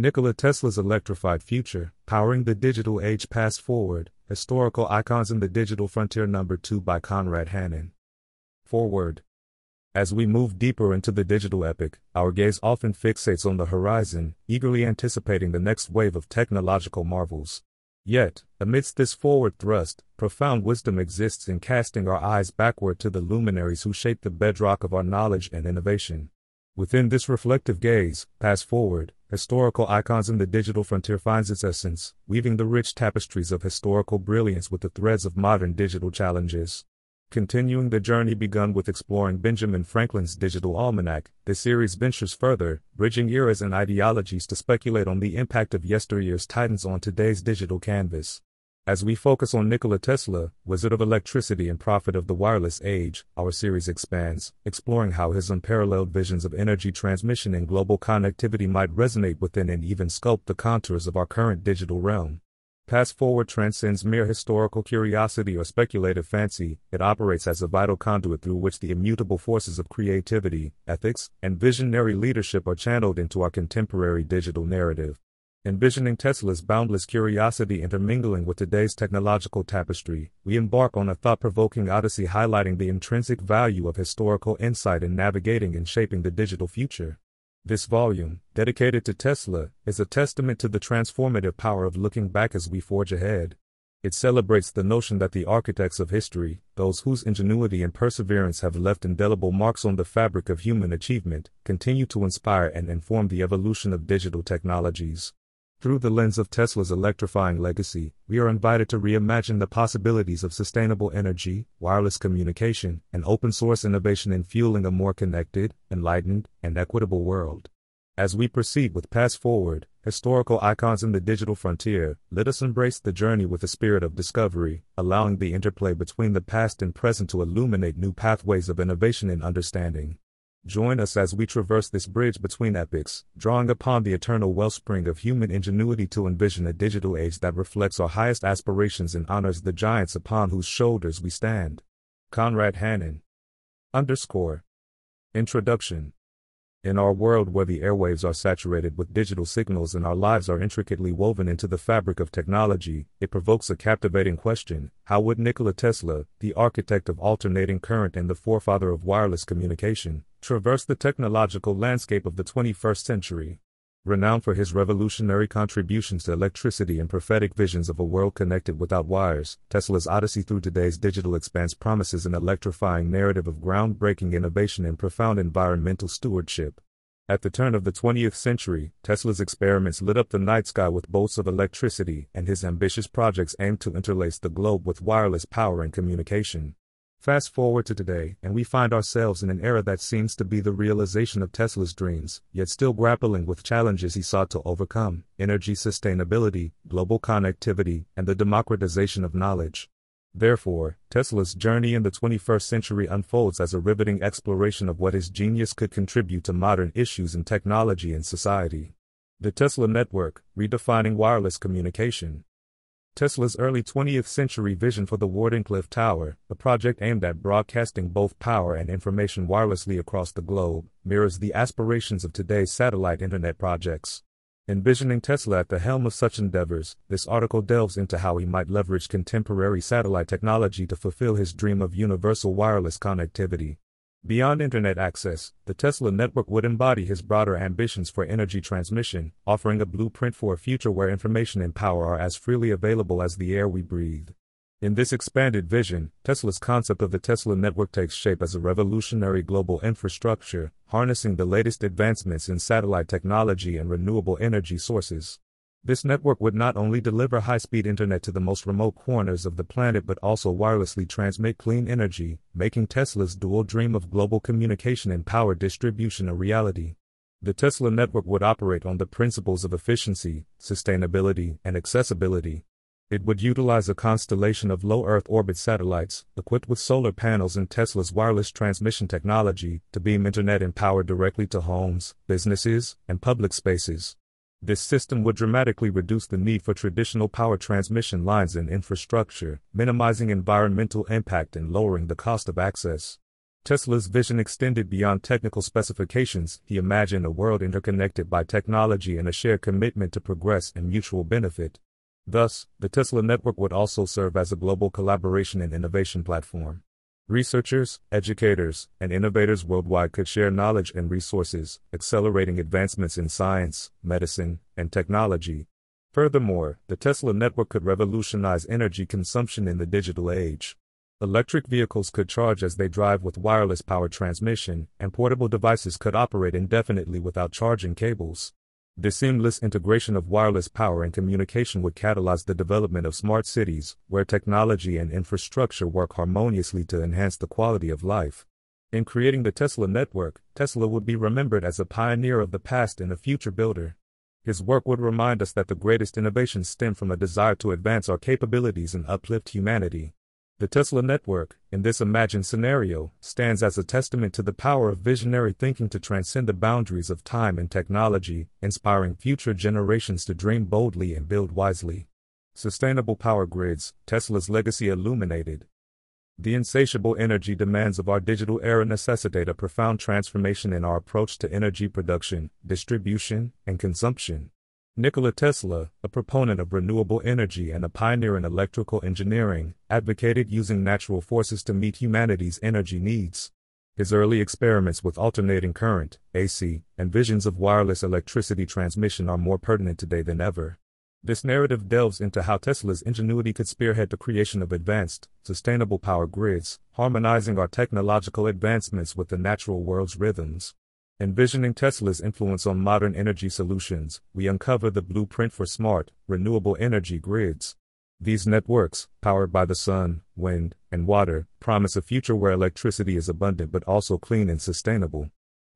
Nikola Tesla's electrified future, powering the digital age past forward, historical icons in the digital frontier number 2 by Conrad Hannon. Forward. As we move deeper into the digital epoch, our gaze often fixates on the horizon, eagerly anticipating the next wave of technological marvels. Yet, amidst this forward thrust, profound wisdom exists in casting our eyes backward to the luminaries who shape the bedrock of our knowledge and innovation. Within this reflective gaze, past forward, historical icons in the digital frontier finds its essence, weaving the rich tapestries of historical brilliance with the threads of modern digital challenges. Continuing the journey begun with exploring Benjamin Franklin's Digital Almanac, the series ventures further, bridging eras and ideologies to speculate on the impact of yesteryear's titans on today's digital canvas. As we focus on Nikola Tesla, wizard of electricity and prophet of the wireless age, our series expands, exploring how his unparalleled visions of energy transmission and global connectivity might resonate within and even sculpt the contours of our current digital realm. Past Forward transcends mere historical curiosity or speculative fancy, it operates as a vital conduit through which the immutable forces of creativity, ethics, and visionary leadership are channeled into our contemporary digital narrative. Envisioning Tesla's boundless curiosity intermingling with today's technological tapestry, we embark on a thought provoking odyssey highlighting the intrinsic value of historical insight in navigating and shaping the digital future. This volume, dedicated to Tesla, is a testament to the transformative power of looking back as we forge ahead. It celebrates the notion that the architects of history, those whose ingenuity and perseverance have left indelible marks on the fabric of human achievement, continue to inspire and inform the evolution of digital technologies. Through the lens of Tesla's electrifying legacy, we are invited to reimagine the possibilities of sustainable energy, wireless communication, and open source innovation in fueling a more connected, enlightened, and equitable world. As we proceed with Past Forward, historical icons in the digital frontier, let us embrace the journey with a spirit of discovery, allowing the interplay between the past and present to illuminate new pathways of innovation and understanding. Join us as we traverse this bridge between epochs, drawing upon the eternal wellspring of human ingenuity to envision a digital age that reflects our highest aspirations and honors the giants upon whose shoulders we stand. Conrad Hannon. Underscore. Introduction. In our world where the airwaves are saturated with digital signals and our lives are intricately woven into the fabric of technology, it provokes a captivating question How would Nikola Tesla, the architect of alternating current and the forefather of wireless communication, traverse the technological landscape of the 21st century? Renowned for his revolutionary contributions to electricity and prophetic visions of a world connected without wires, Tesla's odyssey through today's digital expanse promises an electrifying narrative of groundbreaking innovation and profound environmental stewardship. At the turn of the 20th century, Tesla's experiments lit up the night sky with bolts of electricity, and his ambitious projects aimed to interlace the globe with wireless power and communication. Fast forward to today, and we find ourselves in an era that seems to be the realization of Tesla's dreams, yet still grappling with challenges he sought to overcome energy sustainability, global connectivity, and the democratization of knowledge. Therefore, Tesla's journey in the 21st century unfolds as a riveting exploration of what his genius could contribute to modern issues in technology and society. The Tesla Network, redefining wireless communication. Tesla's early 20th century vision for the Wardenclyffe Tower, a project aimed at broadcasting both power and information wirelessly across the globe, mirrors the aspirations of today's satellite internet projects. Envisioning Tesla at the helm of such endeavors, this article delves into how he might leverage contemporary satellite technology to fulfill his dream of universal wireless connectivity. Beyond internet access, the Tesla network would embody his broader ambitions for energy transmission, offering a blueprint for a future where information and power are as freely available as the air we breathe. In this expanded vision, Tesla's concept of the Tesla network takes shape as a revolutionary global infrastructure, harnessing the latest advancements in satellite technology and renewable energy sources. This network would not only deliver high speed internet to the most remote corners of the planet but also wirelessly transmit clean energy, making Tesla's dual dream of global communication and power distribution a reality. The Tesla network would operate on the principles of efficiency, sustainability, and accessibility. It would utilize a constellation of low Earth orbit satellites, equipped with solar panels and Tesla's wireless transmission technology, to beam internet and power directly to homes, businesses, and public spaces. This system would dramatically reduce the need for traditional power transmission lines and infrastructure, minimizing environmental impact and lowering the cost of access. Tesla's vision extended beyond technical specifications. He imagined a world interconnected by technology and a shared commitment to progress and mutual benefit. Thus, the Tesla network would also serve as a global collaboration and innovation platform. Researchers, educators, and innovators worldwide could share knowledge and resources, accelerating advancements in science, medicine, and technology. Furthermore, the Tesla network could revolutionize energy consumption in the digital age. Electric vehicles could charge as they drive with wireless power transmission, and portable devices could operate indefinitely without charging cables. The seamless integration of wireless power and communication would catalyze the development of smart cities, where technology and infrastructure work harmoniously to enhance the quality of life. In creating the Tesla network, Tesla would be remembered as a pioneer of the past and a future builder. His work would remind us that the greatest innovations stem from a desire to advance our capabilities and uplift humanity. The Tesla network, in this imagined scenario, stands as a testament to the power of visionary thinking to transcend the boundaries of time and technology, inspiring future generations to dream boldly and build wisely. Sustainable power grids, Tesla's legacy illuminated. The insatiable energy demands of our digital era necessitate a profound transformation in our approach to energy production, distribution, and consumption. Nikola Tesla, a proponent of renewable energy and a pioneer in electrical engineering, advocated using natural forces to meet humanity's energy needs. His early experiments with alternating current, AC, and visions of wireless electricity transmission are more pertinent today than ever. This narrative delves into how Tesla's ingenuity could spearhead the creation of advanced, sustainable power grids, harmonizing our technological advancements with the natural world's rhythms. Envisioning Tesla's influence on modern energy solutions, we uncover the blueprint for smart, renewable energy grids. These networks, powered by the sun, wind, and water, promise a future where electricity is abundant but also clean and sustainable.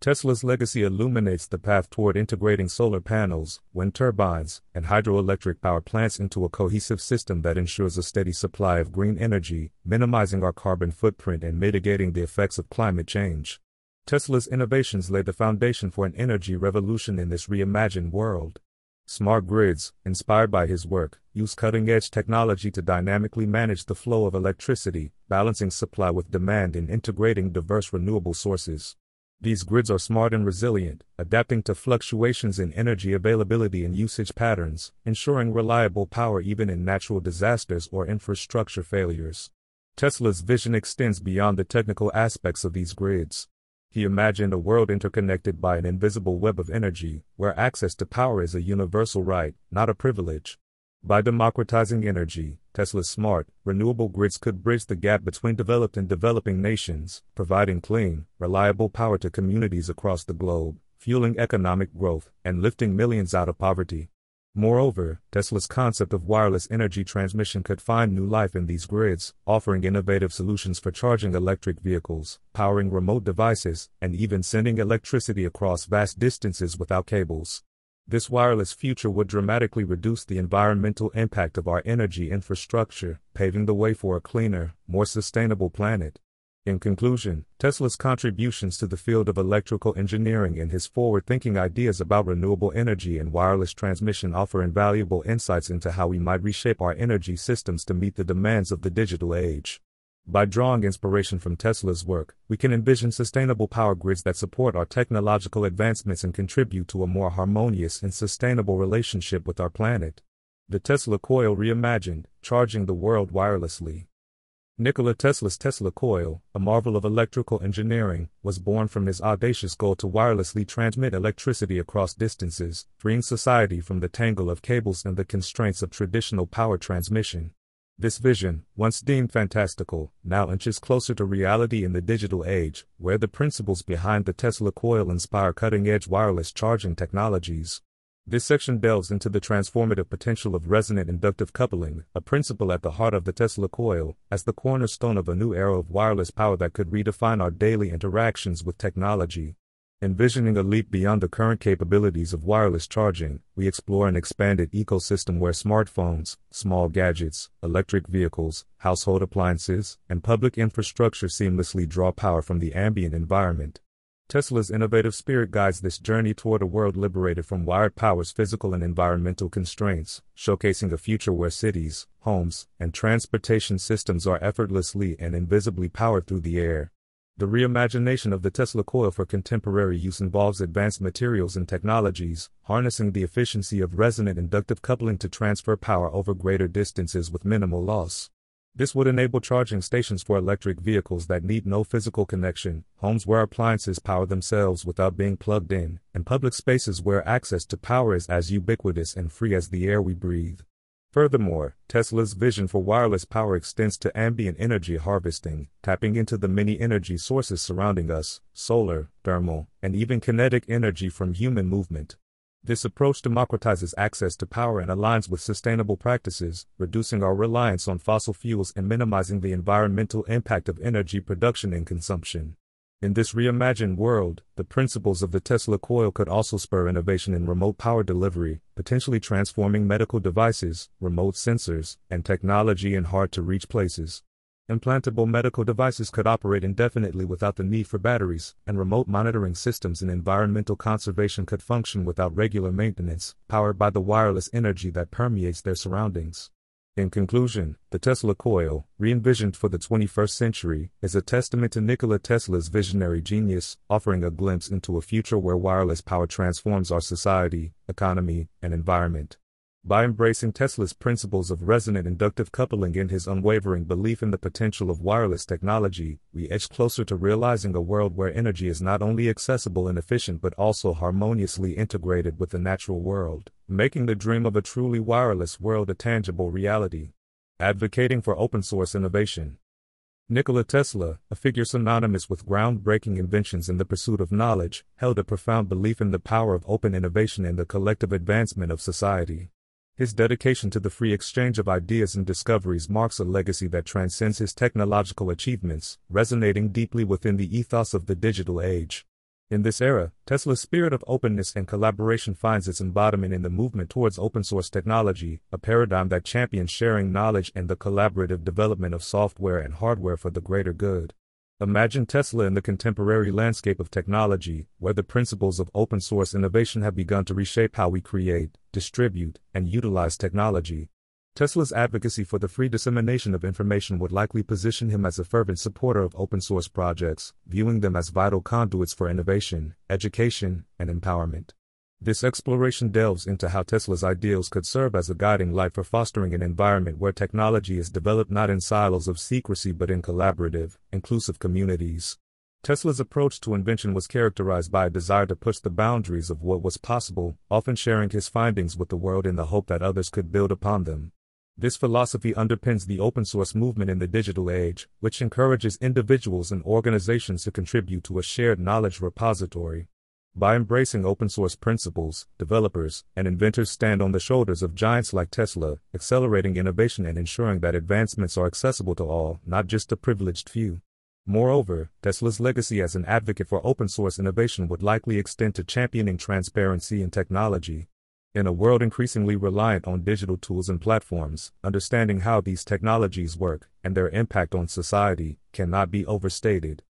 Tesla's legacy illuminates the path toward integrating solar panels, wind turbines, and hydroelectric power plants into a cohesive system that ensures a steady supply of green energy, minimizing our carbon footprint and mitigating the effects of climate change. Tesla's innovations laid the foundation for an energy revolution in this reimagined world. Smart grids, inspired by his work, use cutting edge technology to dynamically manage the flow of electricity, balancing supply with demand and integrating diverse renewable sources. These grids are smart and resilient, adapting to fluctuations in energy availability and usage patterns, ensuring reliable power even in natural disasters or infrastructure failures. Tesla's vision extends beyond the technical aspects of these grids. He imagined a world interconnected by an invisible web of energy, where access to power is a universal right, not a privilege. By democratizing energy, Tesla's smart, renewable grids could bridge the gap between developed and developing nations, providing clean, reliable power to communities across the globe, fueling economic growth, and lifting millions out of poverty. Moreover, Tesla's concept of wireless energy transmission could find new life in these grids, offering innovative solutions for charging electric vehicles, powering remote devices, and even sending electricity across vast distances without cables. This wireless future would dramatically reduce the environmental impact of our energy infrastructure, paving the way for a cleaner, more sustainable planet. In conclusion, Tesla's contributions to the field of electrical engineering and his forward thinking ideas about renewable energy and wireless transmission offer invaluable insights into how we might reshape our energy systems to meet the demands of the digital age. By drawing inspiration from Tesla's work, we can envision sustainable power grids that support our technological advancements and contribute to a more harmonious and sustainable relationship with our planet. The Tesla Coil Reimagined, charging the world wirelessly. Nikola Tesla's Tesla coil, a marvel of electrical engineering, was born from his audacious goal to wirelessly transmit electricity across distances, freeing society from the tangle of cables and the constraints of traditional power transmission. This vision, once deemed fantastical, now inches closer to reality in the digital age, where the principles behind the Tesla coil inspire cutting edge wireless charging technologies. This section delves into the transformative potential of resonant inductive coupling, a principle at the heart of the Tesla coil, as the cornerstone of a new era of wireless power that could redefine our daily interactions with technology. Envisioning a leap beyond the current capabilities of wireless charging, we explore an expanded ecosystem where smartphones, small gadgets, electric vehicles, household appliances, and public infrastructure seamlessly draw power from the ambient environment. Tesla's innovative spirit guides this journey toward a world liberated from wired power's physical and environmental constraints, showcasing a future where cities, homes, and transportation systems are effortlessly and invisibly powered through the air. The reimagination of the Tesla coil for contemporary use involves advanced materials and technologies, harnessing the efficiency of resonant inductive coupling to transfer power over greater distances with minimal loss. This would enable charging stations for electric vehicles that need no physical connection, homes where appliances power themselves without being plugged in, and public spaces where access to power is as ubiquitous and free as the air we breathe. Furthermore, Tesla's vision for wireless power extends to ambient energy harvesting, tapping into the many energy sources surrounding us solar, thermal, and even kinetic energy from human movement. This approach democratizes access to power and aligns with sustainable practices, reducing our reliance on fossil fuels and minimizing the environmental impact of energy production and consumption. In this reimagined world, the principles of the Tesla coil could also spur innovation in remote power delivery, potentially transforming medical devices, remote sensors, and technology in hard to reach places. Implantable medical devices could operate indefinitely without the need for batteries, and remote monitoring systems and environmental conservation could function without regular maintenance, powered by the wireless energy that permeates their surroundings. In conclusion, the Tesla coil, re envisioned for the 21st century, is a testament to Nikola Tesla's visionary genius, offering a glimpse into a future where wireless power transforms our society, economy, and environment. By embracing Tesla's principles of resonant inductive coupling and his unwavering belief in the potential of wireless technology, we edge closer to realizing a world where energy is not only accessible and efficient but also harmoniously integrated with the natural world, making the dream of a truly wireless world a tangible reality. Advocating for open source innovation. Nikola Tesla, a figure synonymous with groundbreaking inventions in the pursuit of knowledge, held a profound belief in the power of open innovation and the collective advancement of society. His dedication to the free exchange of ideas and discoveries marks a legacy that transcends his technological achievements, resonating deeply within the ethos of the digital age. In this era, Tesla's spirit of openness and collaboration finds its embodiment in the movement towards open source technology, a paradigm that champions sharing knowledge and the collaborative development of software and hardware for the greater good. Imagine Tesla in the contemporary landscape of technology, where the principles of open source innovation have begun to reshape how we create, distribute, and utilize technology. Tesla's advocacy for the free dissemination of information would likely position him as a fervent supporter of open source projects, viewing them as vital conduits for innovation, education, and empowerment. This exploration delves into how Tesla's ideals could serve as a guiding light for fostering an environment where technology is developed not in silos of secrecy but in collaborative, inclusive communities. Tesla's approach to invention was characterized by a desire to push the boundaries of what was possible, often sharing his findings with the world in the hope that others could build upon them. This philosophy underpins the open source movement in the digital age, which encourages individuals and organizations to contribute to a shared knowledge repository. By embracing open source principles, developers and inventors stand on the shoulders of giants like Tesla, accelerating innovation and ensuring that advancements are accessible to all, not just a privileged few. Moreover, Tesla's legacy as an advocate for open source innovation would likely extend to championing transparency in technology. In a world increasingly reliant on digital tools and platforms, understanding how these technologies work and their impact on society cannot be overstated.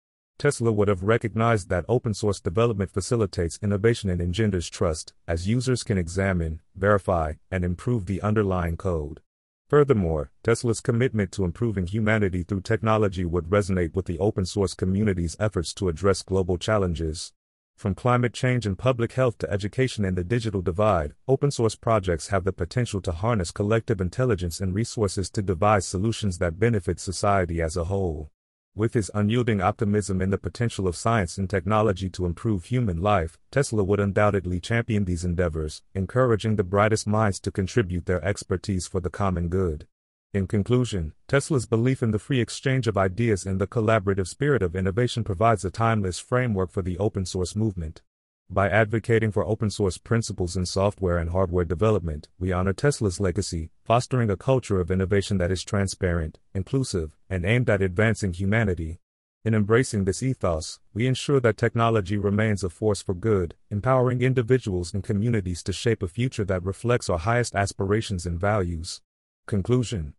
Tesla would have recognized that open source development facilitates innovation and engenders trust, as users can examine, verify, and improve the underlying code. Furthermore, Tesla's commitment to improving humanity through technology would resonate with the open source community's efforts to address global challenges. From climate change and public health to education and the digital divide, open source projects have the potential to harness collective intelligence and resources to devise solutions that benefit society as a whole. With his unyielding optimism in the potential of science and technology to improve human life, Tesla would undoubtedly champion these endeavors, encouraging the brightest minds to contribute their expertise for the common good. In conclusion, Tesla's belief in the free exchange of ideas and the collaborative spirit of innovation provides a timeless framework for the open source movement. By advocating for open source principles in software and hardware development, we honor Tesla's legacy, fostering a culture of innovation that is transparent, inclusive, and aimed at advancing humanity. In embracing this ethos, we ensure that technology remains a force for good, empowering individuals and communities to shape a future that reflects our highest aspirations and values. Conclusion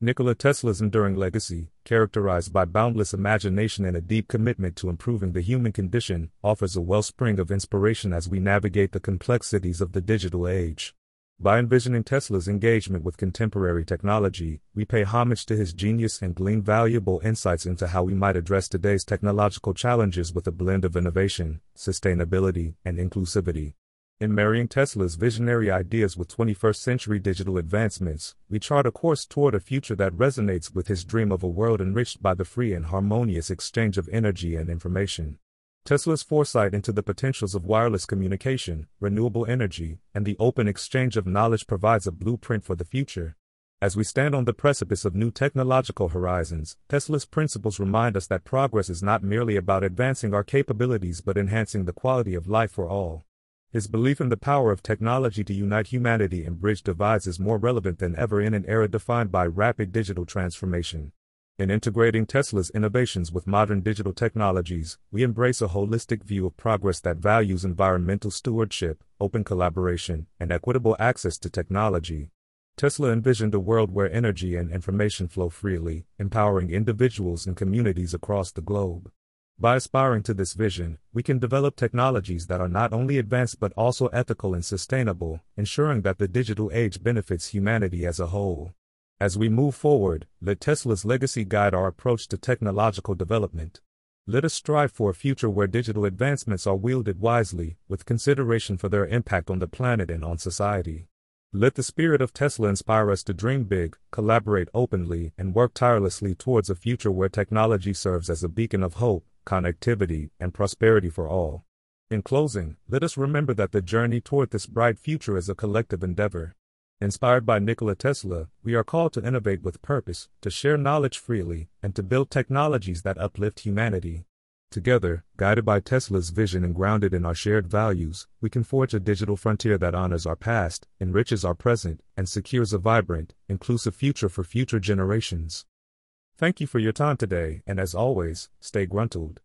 Nikola Tesla's enduring legacy, characterized by boundless imagination and a deep commitment to improving the human condition, offers a wellspring of inspiration as we navigate the complexities of the digital age. By envisioning Tesla's engagement with contemporary technology, we pay homage to his genius and glean valuable insights into how we might address today's technological challenges with a blend of innovation, sustainability, and inclusivity. In marrying Tesla's visionary ideas with 21st century digital advancements, we chart a course toward a future that resonates with his dream of a world enriched by the free and harmonious exchange of energy and information. Tesla's foresight into the potentials of wireless communication, renewable energy, and the open exchange of knowledge provides a blueprint for the future. As we stand on the precipice of new technological horizons, Tesla's principles remind us that progress is not merely about advancing our capabilities but enhancing the quality of life for all. His belief in the power of technology to unite humanity and bridge divides is more relevant than ever in an era defined by rapid digital transformation. In integrating Tesla's innovations with modern digital technologies, we embrace a holistic view of progress that values environmental stewardship, open collaboration, and equitable access to technology. Tesla envisioned a world where energy and information flow freely, empowering individuals and communities across the globe. By aspiring to this vision, we can develop technologies that are not only advanced but also ethical and sustainable, ensuring that the digital age benefits humanity as a whole. As we move forward, let Tesla's legacy guide our approach to technological development. Let us strive for a future where digital advancements are wielded wisely, with consideration for their impact on the planet and on society. Let the spirit of Tesla inspire us to dream big, collaborate openly, and work tirelessly towards a future where technology serves as a beacon of hope, connectivity, and prosperity for all. In closing, let us remember that the journey toward this bright future is a collective endeavor. Inspired by Nikola Tesla, we are called to innovate with purpose, to share knowledge freely, and to build technologies that uplift humanity. Together, guided by Tesla's vision and grounded in our shared values, we can forge a digital frontier that honors our past, enriches our present, and secures a vibrant, inclusive future for future generations. Thank you for your time today, and as always, stay gruntled.